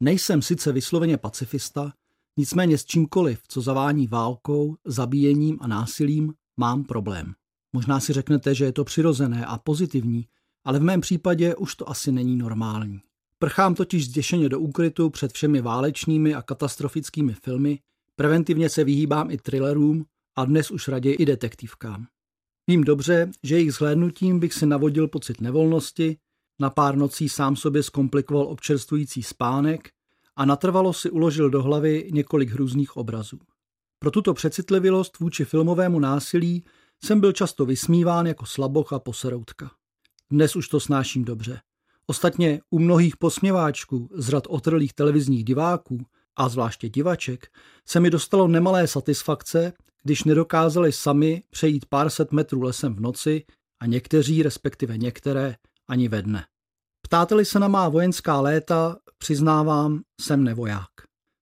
Nejsem sice vysloveně pacifista, nicméně s čímkoliv, co zavání válkou, zabíjením a násilím, mám problém. Možná si řeknete, že je to přirozené a pozitivní, ale v mém případě už to asi není normální. Prchám totiž zděšeně do úkrytu před všemi válečnými a katastrofickými filmy, preventivně se vyhýbám i thrillerům a dnes už raději i detektivkám. Vím dobře, že jejich zhlédnutím bych si navodil pocit nevolnosti, na pár nocí sám sobě zkomplikoval občerstvující spánek a natrvalo si uložil do hlavy několik hrůzných obrazů. Pro tuto přecitlivělost vůči filmovému násilí jsem byl často vysmíván jako slaboch a poseroutka. Dnes už to snáším dobře. Ostatně u mnohých posměváčků z rad otrlých televizních diváků a zvláště divaček se mi dostalo nemalé satisfakce, když nedokázali sami přejít pár set metrů lesem v noci a někteří, respektive některé, ani ve dne. Ptáte-li se na má vojenská léta, přiznávám, jsem nevoják.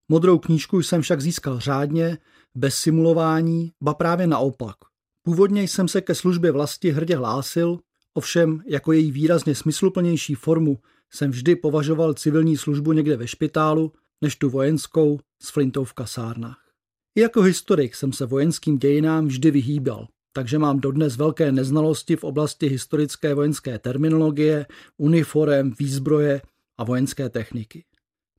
Modrou knížku jsem však získal řádně, bez simulování, ba právě naopak. Původně jsem se ke službě vlasti hrdě hlásil, ovšem jako její výrazně smysluplnější formu jsem vždy považoval civilní službu někde ve špitálu, než tu vojenskou s flintou v kasárnách. I jako historik jsem se vojenským dějinám vždy vyhýbal, takže mám dodnes velké neznalosti v oblasti historické vojenské terminologie, uniform, výzbroje a vojenské techniky.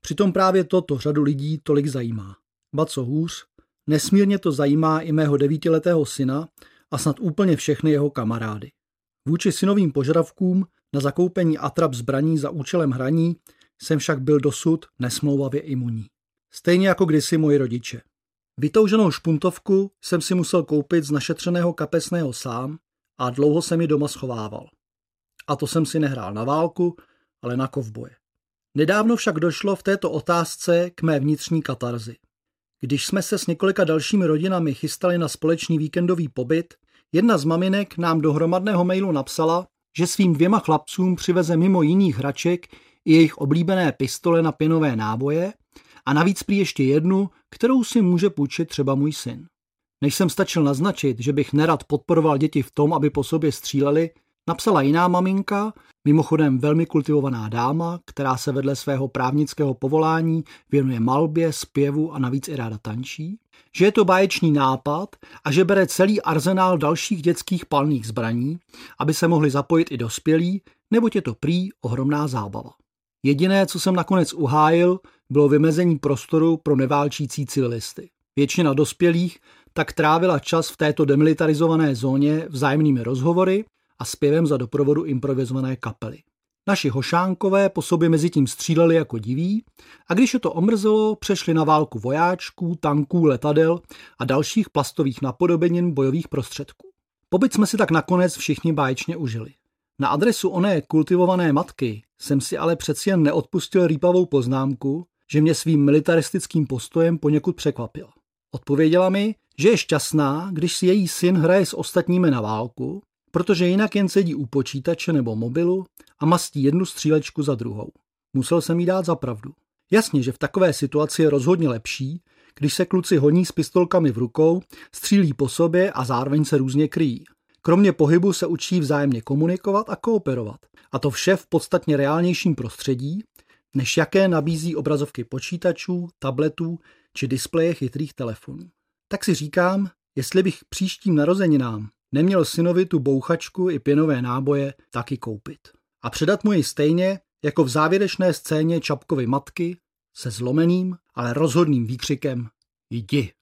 Přitom právě toto řadu lidí tolik zajímá. Ba co hůř, nesmírně to zajímá i mého devítiletého syna a snad úplně všechny jeho kamarády. Vůči synovým požadavkům na zakoupení atrap zbraní za účelem hraní jsem však byl dosud nesmlouvavě imunní. Stejně jako kdysi moji rodiče. Vytouženou špuntovku jsem si musel koupit z našetřeného kapesného sám a dlouho jsem ji doma schovával. A to jsem si nehrál na válku, ale na kovboje. Nedávno však došlo v této otázce k mé vnitřní katarzi. Když jsme se s několika dalšími rodinami chystali na společný víkendový pobyt, jedna z maminek nám do hromadného mailu napsala, že svým dvěma chlapcům přiveze mimo jiných hraček i jejich oblíbené pistole na pěnové náboje a navíc prý ještě jednu, kterou si může půjčit třeba můj syn. Než jsem stačil naznačit, že bych nerad podporoval děti v tom, aby po sobě stříleli, napsala jiná maminka, mimochodem velmi kultivovaná dáma, která se vedle svého právnického povolání věnuje malbě, zpěvu a navíc i ráda tančí, že je to báječný nápad a že bere celý arzenál dalších dětských palných zbraní, aby se mohli zapojit i dospělí, neboť je to prý ohromná zábava. Jediné, co jsem nakonec uhájil, bylo vymezení prostoru pro neválčící civilisty. Většina dospělých tak trávila čas v této demilitarizované zóně vzájemnými rozhovory a zpěvem za doprovodu improvizované kapely. Naši hošánkové po sobě mezi tím stříleli jako diví a když je to omrzelo, přešli na válku vojáčků, tanků, letadel a dalších plastových napodobenin bojových prostředků. Pobyt jsme si tak nakonec všichni báječně užili. Na adresu oné kultivované matky jsem si ale přeci jen neodpustil rýpavou poznámku, že mě svým militaristickým postojem poněkud překvapila. Odpověděla mi, že je šťastná, když si její syn hraje s ostatními na válku, protože jinak jen sedí u počítače nebo mobilu a mastí jednu střílečku za druhou. Musel jsem jí dát za pravdu. Jasně, že v takové situaci je rozhodně lepší, když se kluci honí s pistolkami v rukou, střílí po sobě a zároveň se různě kryjí. Kromě pohybu se učí vzájemně komunikovat a kooperovat. A to vše v podstatně reálnějším prostředí, než jaké nabízí obrazovky počítačů, tabletů či displeje chytrých telefonů. Tak si říkám, jestli bych příštím narozeninám neměl synovi tu bouchačku i pěnové náboje taky koupit. A předat mu ji stejně, jako v závěrečné scéně Čapkovy matky, se zlomeným, ale rozhodným výkřikem Jdi.